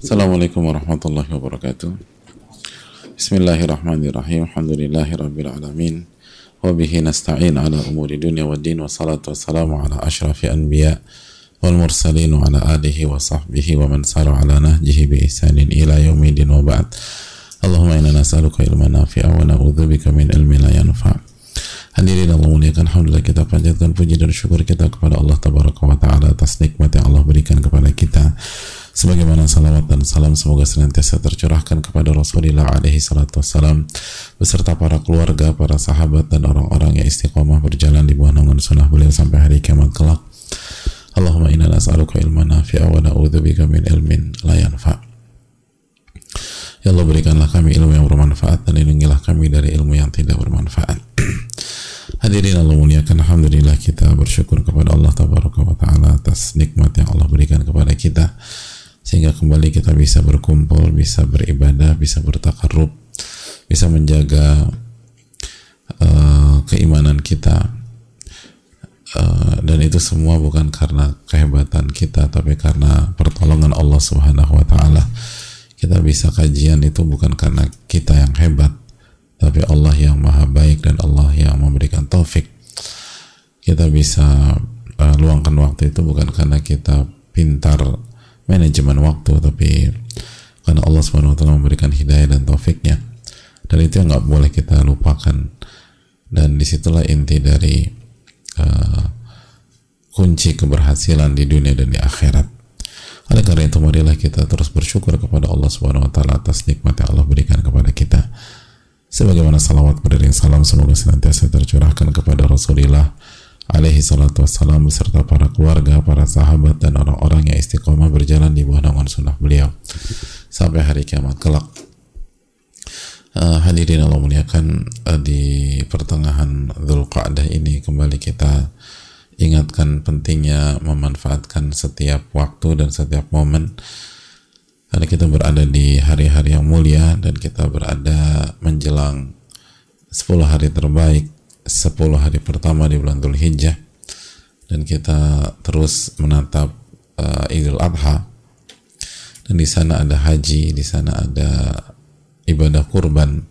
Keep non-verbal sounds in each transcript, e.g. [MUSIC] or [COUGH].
Assalamualaikum warahmatullahi wabarakatuh. Bismillahirrahmanirrahim. Alhamdulillahi rabbil alamin. Wa bihi nasta'in ala umuri dunya wa din wa salatu wassalamu ala ashrafi anbiya wal mursalin wa ala alihi wa sahbihi wa man sara ala nahjihi bi ihsanin ila yaumidin wa ba'd. Allahumma inna nas'aluka ilman nafi'a wa na'udzubika min ilmin la yanfa'. Hadirin Allah muliakan Alhamdulillah kita panjatkan puji dan syukur kita kepada Allah Tabaraka wa Ta'ala atas nikmat yang Allah berikan kepada kita sebagaimana salawat dan salam semoga senantiasa tercurahkan kepada Rasulullah alaihi salatu wassalam beserta para keluarga, para sahabat dan orang-orang yang istiqomah berjalan di bawah naungan sunnah beliau sampai hari kiamat kelak. Allahumma inna nas'aluka ilman nafi'a wa na'udzubika min ilmin la yanfa'. Ya Allah berikanlah kami ilmu yang bermanfaat dan lindungilah kami dari ilmu yang tidak bermanfaat. [CLEARS THROAT] Hadirin Allah muliakan Alhamdulillah kita bersyukur kepada Allah Tabaraka wa Ta'ala atas nikmat yang Allah berikan kepada kita sehingga kembali kita bisa berkumpul, bisa beribadah, bisa bertakarrub, bisa menjaga uh, keimanan kita uh, dan itu semua bukan karena kehebatan kita tapi karena pertolongan Allah Subhanahu wa taala. Kita bisa kajian itu bukan karena kita yang hebat tapi Allah yang maha baik dan Allah yang memberikan taufik. Kita bisa uh, luangkan waktu itu bukan karena kita pintar manajemen waktu tapi karena Allah swt memberikan hidayah dan taufiknya. Dan itu yang nggak boleh kita lupakan. Dan di situlah inti dari uh, kunci keberhasilan di dunia dan di akhirat. Oleh karena itu marilah kita terus bersyukur kepada Allah swt atas nikmat yang Allah berikan kepada kita. Sebagaimana salawat beriring salam semoga senantiasa tercurahkan kepada Rasulullah alaihi salatu wassalam beserta para keluarga, para sahabat dan orang-orang yang istiqomah berjalan di bawah naungan sunnah beliau sampai hari kiamat kelak. Uh, hadirin Allah muliakan uh, di pertengahan Dzulqa'dah ini kembali kita ingatkan pentingnya memanfaatkan setiap waktu dan setiap momen karena kita berada di hari-hari yang mulia dan kita berada menjelang 10 hari terbaik 10 hari pertama di bulan Dhul Hijjah dan kita terus menatap uh, Idul Adha. Dan di sana ada haji, di sana ada ibadah kurban.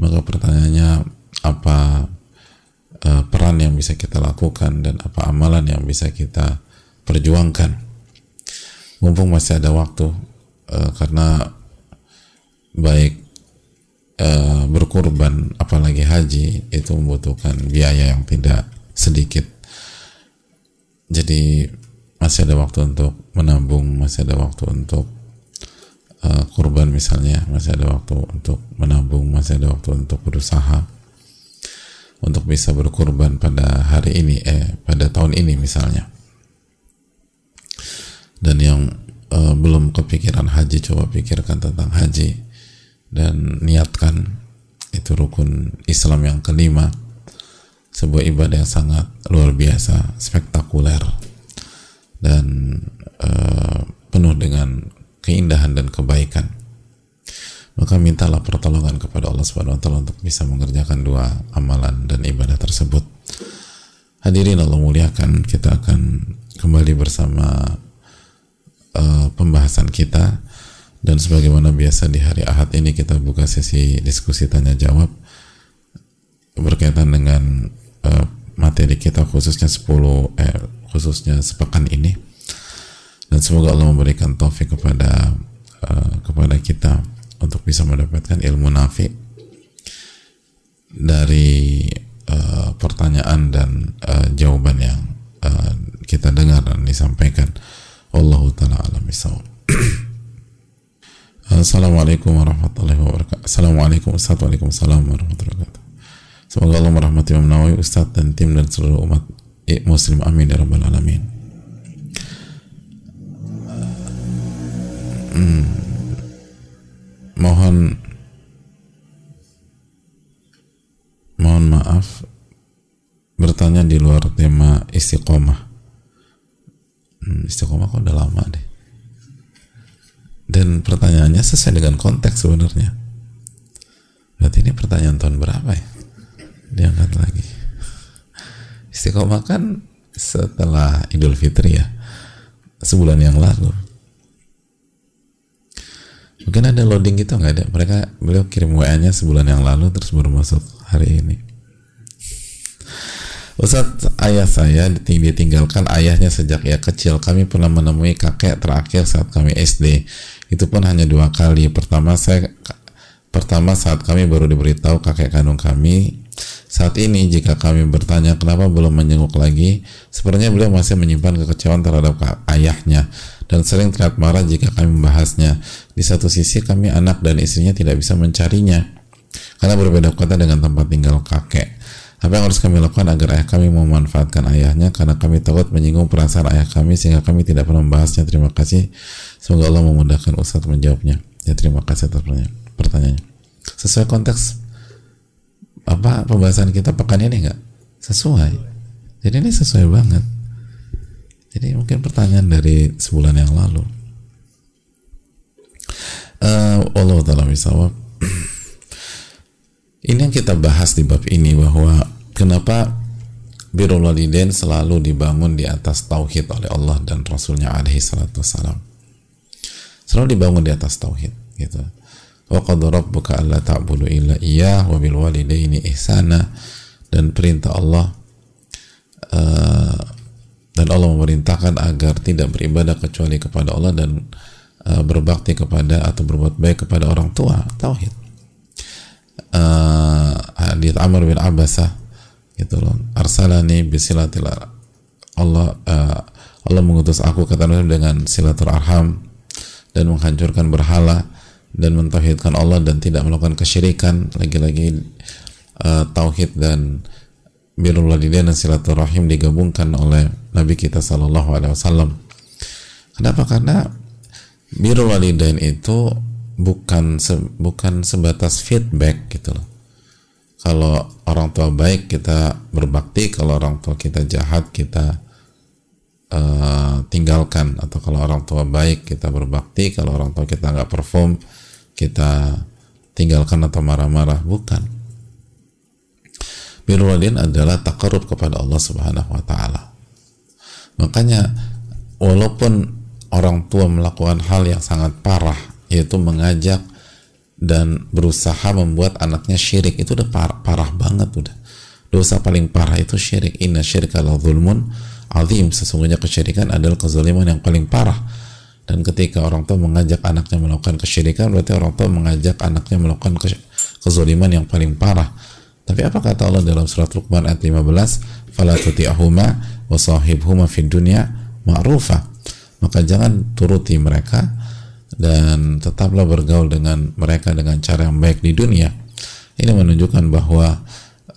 Maka pertanyaannya apa uh, peran yang bisa kita lakukan dan apa amalan yang bisa kita perjuangkan? Mumpung masih ada waktu uh, karena baik uh, berkurban apalagi haji itu membutuhkan biaya yang tidak sedikit. Jadi masih ada waktu untuk menabung masih ada waktu untuk uh, kurban misalnya masih ada waktu untuk menabung masih ada waktu untuk berusaha untuk bisa berkurban pada hari ini eh pada tahun ini misalnya. Dan yang uh, belum kepikiran haji coba pikirkan tentang haji dan niatkan itu rukun Islam yang kelima sebuah ibadah yang sangat luar biasa spektakuler dan uh, penuh dengan keindahan dan kebaikan maka mintalah pertolongan kepada Allah Subhanahu wa taala untuk bisa mengerjakan dua amalan dan ibadah tersebut. Hadirin Allah muliakan, kita akan kembali bersama uh, pembahasan kita dan sebagaimana biasa di hari Ahad ini kita buka sesi diskusi tanya jawab berkaitan dengan uh, materi kita khususnya 10 eh, khususnya sepekan ini. Dan semoga Allah memberikan taufik kepada uh, kepada kita untuk bisa mendapatkan ilmu nafi dari uh, pertanyaan dan uh, jawaban yang uh, kita dengar dan disampaikan. Allah taala alam Assalamualaikum warahmatullahi wabarakatuh. Assalamualaikum Waalaikumsalam warahmatullahi wabarakatuh. Semoga Allah merahmati Imam Nawawi, Ustaz dan tim dan seluruh umat muslim amin ya rabbal alamin. Hmm. Mohon mohon maaf bertanya di luar tema istiqomah. Hmm, istiqomah kok udah lama deh dan pertanyaannya sesuai dengan konteks sebenarnya. Berarti ini pertanyaan tahun berapa ya? Diangkat lagi. Istiqomah kan setelah Idul Fitri ya. Sebulan yang lalu. Mungkin ada loading gitu nggak ada? Mereka beliau kirim WA nya sebulan yang lalu terus baru masuk hari ini. Ustaz ayah saya ditinggalkan ayahnya sejak ia kecil. Kami pernah menemui kakek terakhir saat kami SD itu pun hanya dua kali pertama saya pertama saat kami baru diberitahu kakek kandung kami saat ini jika kami bertanya kenapa belum menjenguk lagi, sepertinya beliau masih menyimpan kekecewaan terhadap ayahnya dan sering terlihat marah jika kami membahasnya. Di satu sisi kami anak dan istrinya tidak bisa mencarinya karena berbeda kota dengan tempat tinggal kakek. Apa yang harus kami lakukan agar ayah kami memanfaatkan ayahnya karena kami takut menyinggung perasaan ayah kami sehingga kami tidak pernah membahasnya. Terima kasih. Semoga Allah memudahkan Ustadz menjawabnya. Ya terima kasih atas pertanyaannya. Sesuai konteks apa pembahasan kita pekan ini nggak sesuai jadi ini sesuai banget jadi mungkin pertanyaan dari sebulan yang lalu uh, Allah taala misawab [CLEARS THROAT] ini yang kita bahas di bab ini bahwa kenapa birrul walidain selalu dibangun di atas tauhid oleh Allah dan Rasulnya alaihi salatu wassalam? Selalu dibangun di atas tauhid gitu. Wa qad rabbuka alla ta'budu illa iyyah wa bil walidaini ihsana. Dan perintah Allah uh, dan Allah memerintahkan agar tidak beribadah kecuali kepada Allah dan uh, berbakti kepada atau berbuat baik kepada orang tua tauhid. Uh, Amr bin Abbasah gitu loh arsalani bisilatil Allah uh, Allah mengutus aku kata dengan silaturahim dan menghancurkan berhala dan mentauhidkan Allah dan tidak melakukan kesyirikan lagi-lagi uh, tauhid dan birrul dan silaturahim digabungkan oleh Nabi kita Shallallahu Alaihi Wasallam. Kenapa? Karena birrul itu bukan se, bukan sebatas feedback gitu loh. Kalau orang tua baik kita berbakti, kalau orang tua kita jahat kita uh, tinggalkan. Atau kalau orang tua baik kita berbakti, kalau orang tua kita nggak perform kita tinggalkan atau marah-marah. Bukan. Birrul adalah takarub kepada Allah Subhanahu wa taala. Makanya walaupun orang tua melakukan hal yang sangat parah yaitu mengajak dan berusaha membuat anaknya syirik. Itu udah parah, parah banget udah. Dosa paling parah itu syirik. Inna syirka la zulmun azim. Sesungguhnya kesyirikan adalah kezaliman yang paling parah. Dan ketika orang tua mengajak anaknya melakukan kesyirikan berarti orang tua mengajak anaknya melakukan ke kezaliman yang paling parah. Tapi apa kata Allah dalam surat Luqman ayat 15 fala tuti'ahuma wa sahibhuma fid dunya ma'rufa. Maka jangan turuti mereka dan tetaplah bergaul dengan mereka dengan cara yang baik di dunia. Ini menunjukkan bahwa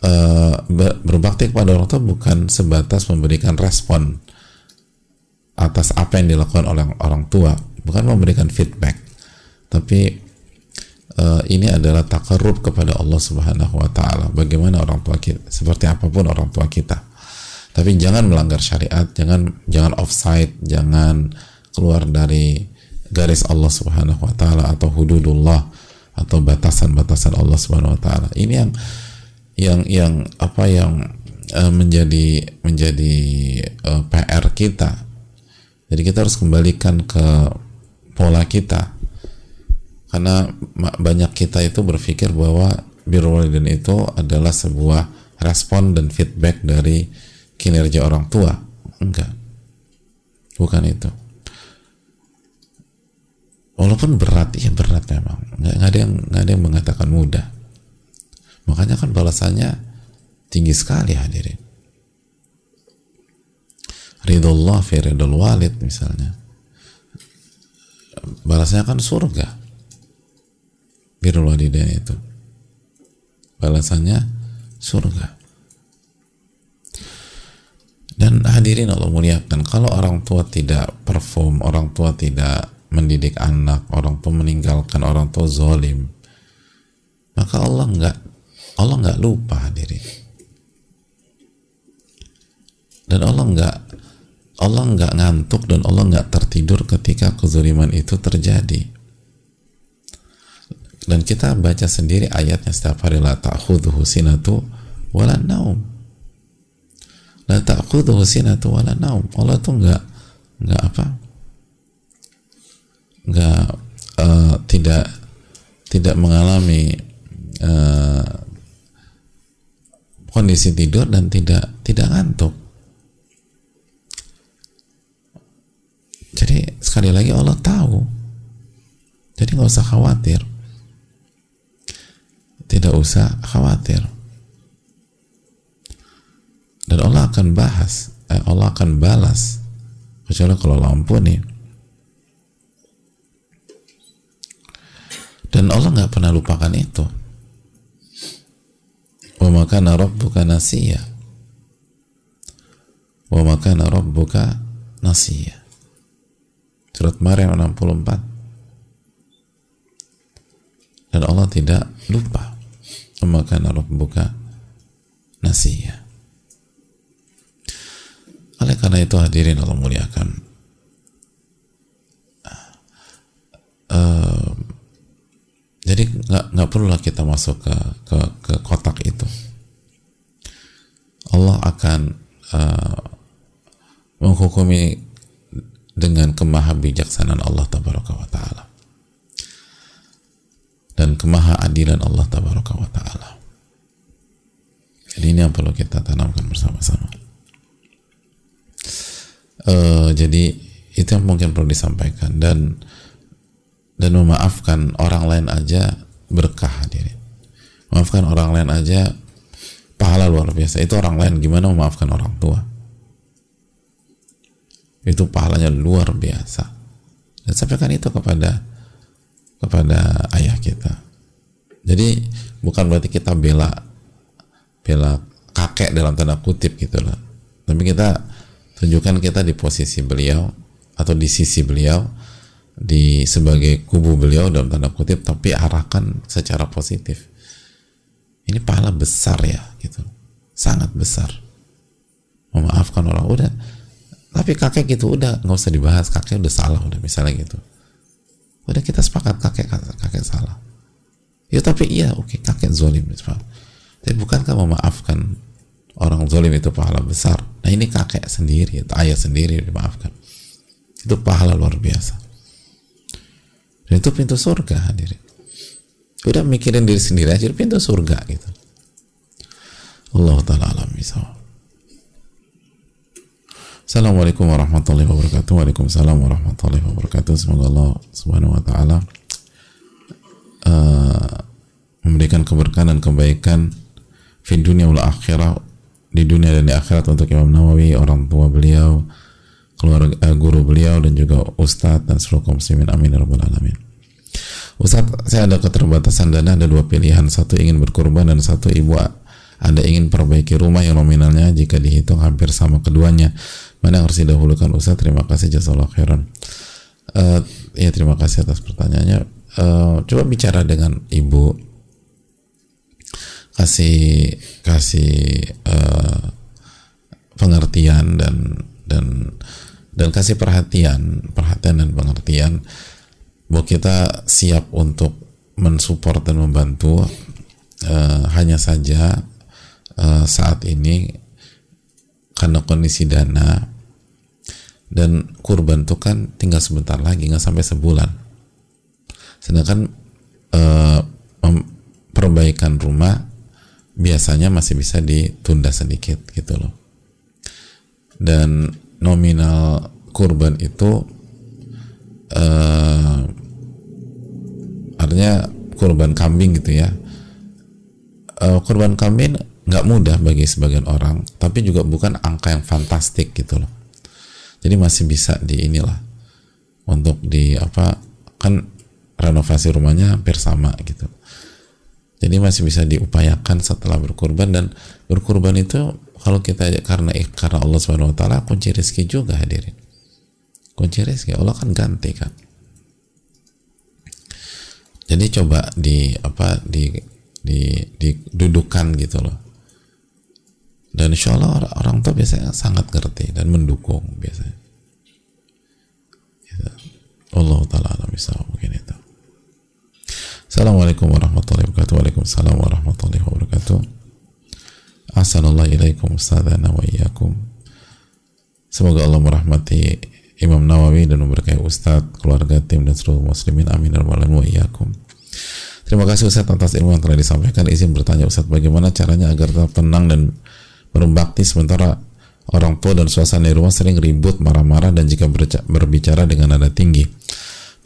uh, berbakti kepada orang tua bukan sebatas memberikan respon atas apa yang dilakukan oleh orang tua bukan memberikan feedback. Tapi uh, ini adalah takarub kepada Allah Subhanahu wa taala. Bagaimana orang tua kita seperti apa pun orang tua kita. Tapi jangan melanggar syariat jangan jangan offside jangan keluar dari garis Allah Subhanahu wa taala atau hududullah atau batasan-batasan Allah Subhanahu wa taala ini yang yang yang apa yang uh, menjadi menjadi uh, PR kita jadi kita harus kembalikan ke pola kita. Karena banyak kita itu berpikir bahwa birrul itu adalah sebuah respon dan feedback dari kinerja orang tua. Enggak. Bukan itu. Walaupun berat, ya berat memang. Nggak, nggak ada yang nggak ada yang mengatakan mudah. Makanya kan balasannya tinggi sekali hadirin. Ridullah fi ridul walid misalnya. Balasnya kan surga. Birrul walidain itu. Balasannya surga. Dan hadirin Allah muliakan kalau orang tua tidak perform orang tua tidak mendidik anak orang tua meninggalkan orang tua zolim maka Allah nggak Allah nggak lupa hadirin dan Allah nggak Allah nggak ngantuk dan Allah nggak tertidur ketika kezaliman itu terjadi. Dan kita baca sendiri ayatnya setiap hari la ta'khudhuhu sinatu wala naum. La ta'khudhuhu sinatu wala naum. Allah tuh nggak nggak apa? Nggak uh, tidak tidak mengalami uh, kondisi tidur dan tidak tidak ngantuk. Jadi sekali lagi Allah tahu. Jadi nggak usah khawatir. Tidak usah khawatir. Dan Allah akan bahas, eh, Allah akan balas. Kecuali kalau lampu nih dan Allah nggak pernah lupakan itu. Wa makana rabbuka nasiya. Wa makana rabbuka nasiya. Surat Maryam 64 dan Allah tidak lupa. Wa makana rabbuka nasiya. Oleh karena itu hadirin Allah muliakan uh, jadi nggak nggak perlulah kita masuk ke ke ke kotak itu. Allah akan uh, menghukumi dengan kemahabijaksanaan Allah tabaraka wa taala. Dan kemahaadilan Allah tabaraka wa taala. Jadi ini yang perlu kita tanamkan bersama-sama. Uh, jadi itu yang mungkin perlu disampaikan. Dan dan memaafkan orang lain aja berkah hadirin. Memaafkan orang lain aja pahala luar biasa. Itu orang lain gimana memaafkan orang tua? Itu pahalanya luar biasa. Dan sampaikan itu kepada kepada ayah kita. Jadi bukan berarti kita bela bela kakek dalam tanda kutip gitu loh. Tapi kita tunjukkan kita di posisi beliau atau di sisi beliau di sebagai kubu beliau dalam tanda kutip tapi arahkan secara positif. Ini pahala besar ya gitu. Sangat besar. Memaafkan orang udah. Tapi kakek gitu udah nggak usah dibahas kakek udah salah udah misalnya gitu. Udah kita sepakat kakek kakek salah. Ya tapi iya oke okay, kakek zolim tapi bukankah memaafkan orang zolim itu pahala besar? Nah ini kakek sendiri ayah sendiri dimaafkan. Itu pahala luar biasa dan itu pintu surga hadirin. Udah mikirin diri sendiri aja pintu surga gitu. Allah taala alam Assalamualaikum warahmatullahi wabarakatuh. Waalaikumsalam warahmatullahi wabarakatuh. Semoga Allah Subhanahu wa taala uh, memberikan keberkahan dan kebaikan di dunia wal akhirah di dunia dan di akhirat untuk Imam Nawawi, orang tua beliau, keluarga uh, guru beliau dan juga ustadz dan seluruh kaum muslimin. Amin ya rabbal alamin. Ustadz saya ada keterbatasan dana ada dua pilihan. Satu ingin berkorban dan satu ibu anda ingin perbaiki rumah yang nominalnya jika dihitung hampir sama keduanya. Mana yang harus didahulukan Ustadz? Terima kasih jazakallah khairan. Uh, ya terima kasih atas pertanyaannya. Uh, coba bicara dengan ibu. Kasih kasih uh, pengertian dan dan dan kasih perhatian perhatian dan pengertian bahwa kita siap untuk mensupport dan membantu uh, hanya saja uh, saat ini karena kondisi dana dan kurban itu kan tinggal sebentar lagi nggak sampai sebulan. Sedangkan uh, perbaikan rumah biasanya masih bisa ditunda sedikit gitu loh. Dan nominal kurban itu uh, artinya kurban kambing gitu ya. Uh, kurban kambing nggak mudah bagi sebagian orang tapi juga bukan angka yang fantastik gitu loh. Jadi masih bisa di inilah untuk di apa kan renovasi rumahnya hampir sama gitu jadi masih bisa diupayakan setelah berkurban dan berkurban itu kalau kita karena karena Allah Subhanahu wa taala kunci rezeki juga hadirin. Kunci rezeki Allah kan ganti kan. Jadi coba di apa di di didudukan gitu loh. Dan insya Allah orang, orang tua biasanya sangat ngerti dan mendukung biasanya. Gitu. Allah taala alam bisa mungkin itu. Assalamualaikum warahmatullahi wabarakatuh. Waalaikumsalam warahmatullahi wabarakatuh. Assalamualaikum warahmatullahi wa iyyakum. Semoga Allah merahmati Imam Nawawi dan memberkahi Ustadz, keluarga, tim dan seluruh muslimin. Amin. Wa. Terima kasih Ustadz atas ilmu yang telah disampaikan. Izin bertanya Ustadz, bagaimana caranya agar tetap tenang dan berbakti sementara orang tua dan suasana di rumah sering ribut, marah-marah dan jika berbicara dengan nada tinggi.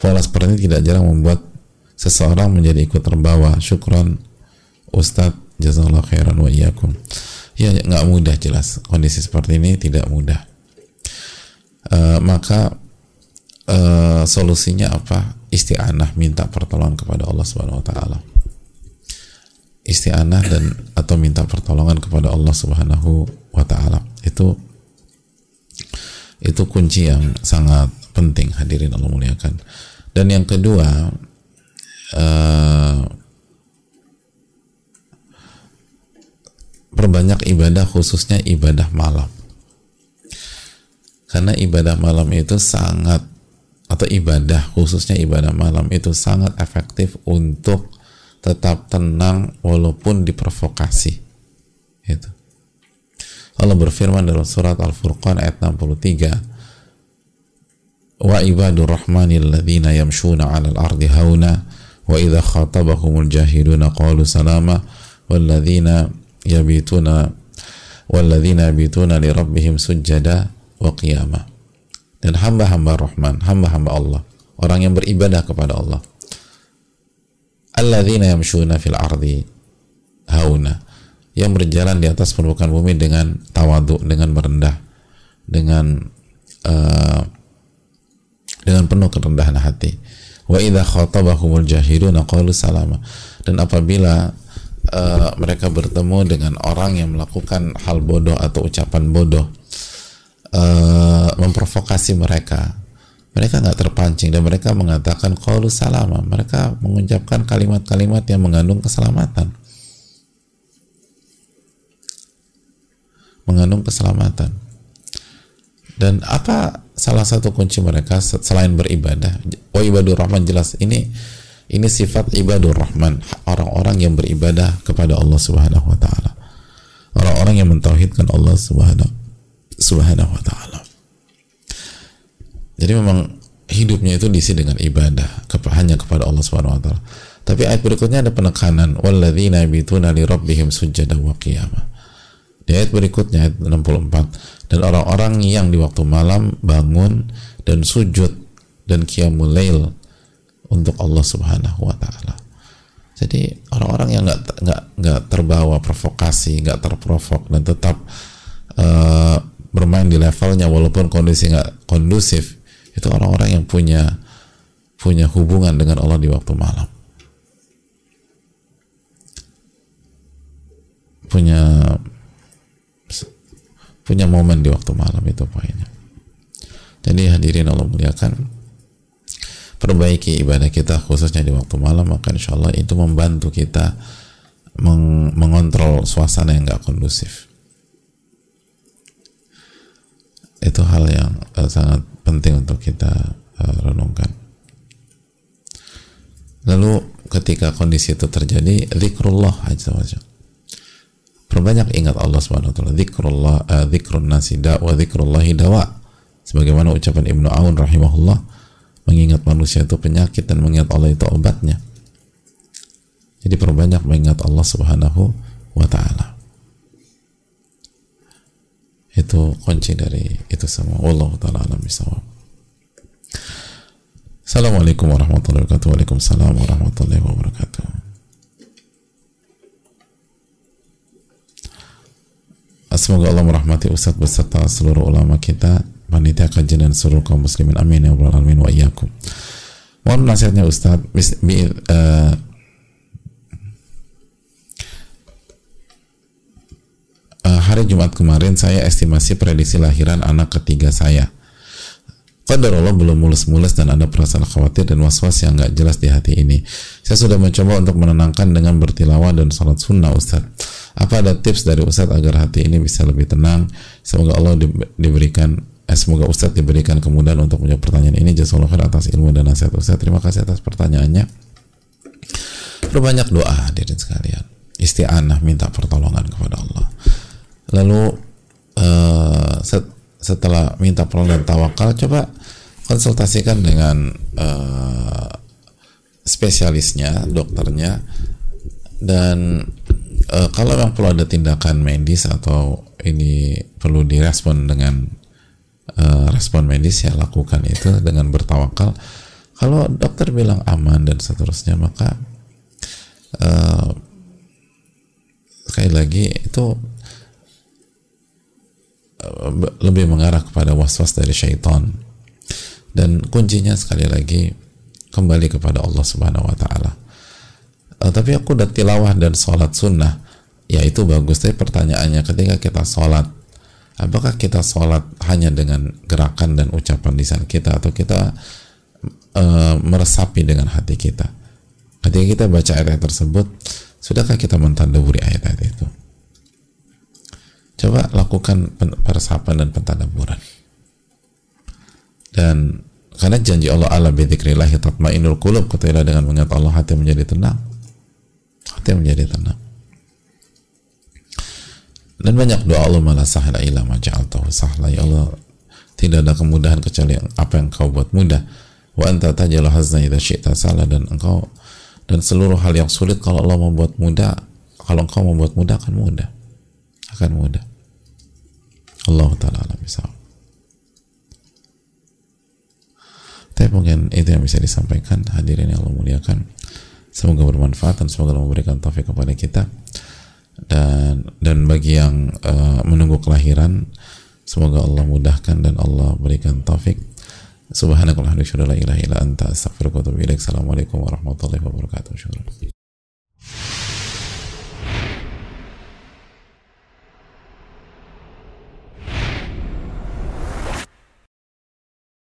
Pola seperti ini tidak jarang membuat seseorang menjadi ikut terbawa. Syukran Ustadz, jazakallah khairan wa iyyakum. Ya nggak mudah jelas. Kondisi seperti ini tidak mudah. Uh, maka uh, solusinya apa? Isti'anah minta pertolongan kepada Allah Subhanahu wa taala. Isti'anah dan atau minta pertolongan kepada Allah Subhanahu wa taala. Itu itu kunci yang sangat penting. Hadirin Allah muliakan. Dan yang kedua uh, perbanyak ibadah khususnya ibadah malam. Karena ibadah malam itu sangat atau ibadah khususnya ibadah malam itu sangat efektif untuk tetap tenang walaupun diprovokasi. Itu Allah berfirman dalam surat Al-Furqan ayat 63 wa ibadur rahmanil ladzina yamshuna 'alal ardi hauna wa idza khatabahumul jahiluna qalu salama wal ladzina yabituna wal ladzina yabituna li rabbihim dan hamba-hamba Rahman, hamba-hamba Allah, orang yang beribadah kepada Allah. Alladzina yamshuna fil ardi hauna, yang berjalan di atas permukaan bumi dengan tawadu, dengan merendah, dengan uh, dengan penuh kerendahan hati. Wa idza khatabahumul jahiluna qalu salama. Dan apabila uh, mereka bertemu dengan orang yang melakukan hal bodoh atau ucapan bodoh, uh, memprovokasi mereka mereka nggak terpancing dan mereka mengatakan qaulu salama. Mereka mengucapkan kalimat-kalimat yang mengandung keselamatan. Mengandung keselamatan. Dan apa salah satu kunci mereka selain beribadah wa ibadur rahman jelas ini ini sifat ibadur rahman orang-orang yang beribadah kepada Allah subhanahu wa ta'ala orang-orang yang mentauhidkan Allah subhanahu Subhanahu wa taala. Jadi memang hidupnya itu diisi dengan ibadah hanya kepada Allah Subhanahu wa taala. Tapi ayat berikutnya ada penekanan walladzina yabituna li rabbihim sujada wa qiyamah. Di ayat berikutnya ayat 64 dan orang-orang yang di waktu malam bangun dan sujud dan qiyamul lail untuk Allah Subhanahu wa taala. Jadi orang-orang yang nggak nggak nggak terbawa provokasi, nggak terprovok dan tetap uh, bermain di levelnya walaupun kondisi nggak kondusif itu orang-orang yang punya punya hubungan dengan Allah di waktu malam punya punya momen di waktu malam itu poinnya. Jadi hadirin Allah muliakan perbaiki ibadah kita khususnya di waktu malam maka insya Allah itu membantu kita meng mengontrol suasana yang nggak kondusif. Itu hal yang uh, sangat penting untuk kita uh, renungkan. Lalu ketika kondisi itu terjadi zikrullah aja saja perbanyak ingat Allah subhanahu wa ta'ala zikrullah uh, zikrun nasi da wa zikrullahi dawa. Sebagaimana ucapan Ibnu Aun rahimahullah mengingat manusia itu penyakit dan mengingat Allah itu obatnya. Jadi perbanyak mengingat Allah subhanahu wa ta'ala. Itu kunci dari itu semua. Allah taala alam bisawab. Assalamualaikum warahmatullahi wabarakatuh. Waalaikumsalam warahmatullahi wabarakatuh Semoga Allah merahmati Ustadz beserta seluruh ulama kita panitia kajian dan seluruh kaum muslimin amin ya rabbal alamin wa iyyakum. Mohon nasihatnya Ustadz uh, uh, hari Jumat kemarin saya estimasi prediksi lahiran anak ketiga saya. Allah belum mulus-mulus dan ada perasaan khawatir dan was-was yang nggak jelas di hati ini. Saya sudah mencoba untuk menenangkan dengan bertilawah dan salat sunnah Ustaz. Apa ada tips dari Ustaz agar hati ini bisa lebih tenang? Semoga Allah di, diberikan eh, semoga Ustaz diberikan kemudahan untuk menjawab pertanyaan ini. Jazakallahu khair atas ilmu dan nasihat Ustaz. Terima kasih atas pertanyaannya. Berbanyak doa hadirin sekalian. Isti'anah minta pertolongan kepada Allah lalu uh, setelah minta pertolongan tawakal coba konsultasikan dengan uh, spesialisnya dokternya dan uh, kalau memang perlu ada tindakan medis atau ini perlu direspon dengan uh, respon medis ya lakukan itu dengan bertawakal kalau dokter bilang aman dan seterusnya maka uh, sekali lagi itu lebih mengarah kepada was-was dari syaitan dan kuncinya sekali lagi kembali kepada Allah Subhanahu wa taala. Uh, tapi aku udah tilawah dan sholat sunnah, ya itu bagus. Tapi pertanyaannya ketika kita sholat, apakah kita sholat hanya dengan gerakan dan ucapan lisan kita atau kita uh, meresapi dengan hati kita? Ketika kita baca ayat, tersebut, Sudahkah kita mentadaburi ayat-ayat itu? Coba lakukan peresapan dan pentadaburan. Dan karena janji Allah ala bidzikrillahi tatmainul qulub ketahuilah dengan mengingat Allah hati menjadi tenang. Hati menjadi tenang. Dan banyak doa Allah malah sahla ila ma ja'altahu sahla. Ya Allah tidak ada kemudahan kecuali apa yang kau buat mudah. Wa anta tajalu hazna idza syi'ta salah dan engkau dan seluruh hal yang sulit kalau Allah membuat mudah kalau engkau membuat mudah akan mudah. Akan mudah. Allah taala alam bisa tapi mungkin itu yang bisa disampaikan. Hadirin yang Allah muliakan semoga bermanfaat dan semoga memberikan taufik kepada kita dan dan bagi yang uh, menunggu kelahiran semoga Allah mudahkan dan Allah berikan taufik Subhanakallahumma wa bihamdika la ilaha illa anta astaghfiruka wa atubu ilaik. Assalamualaikum warahmatullahi wabarakatuh.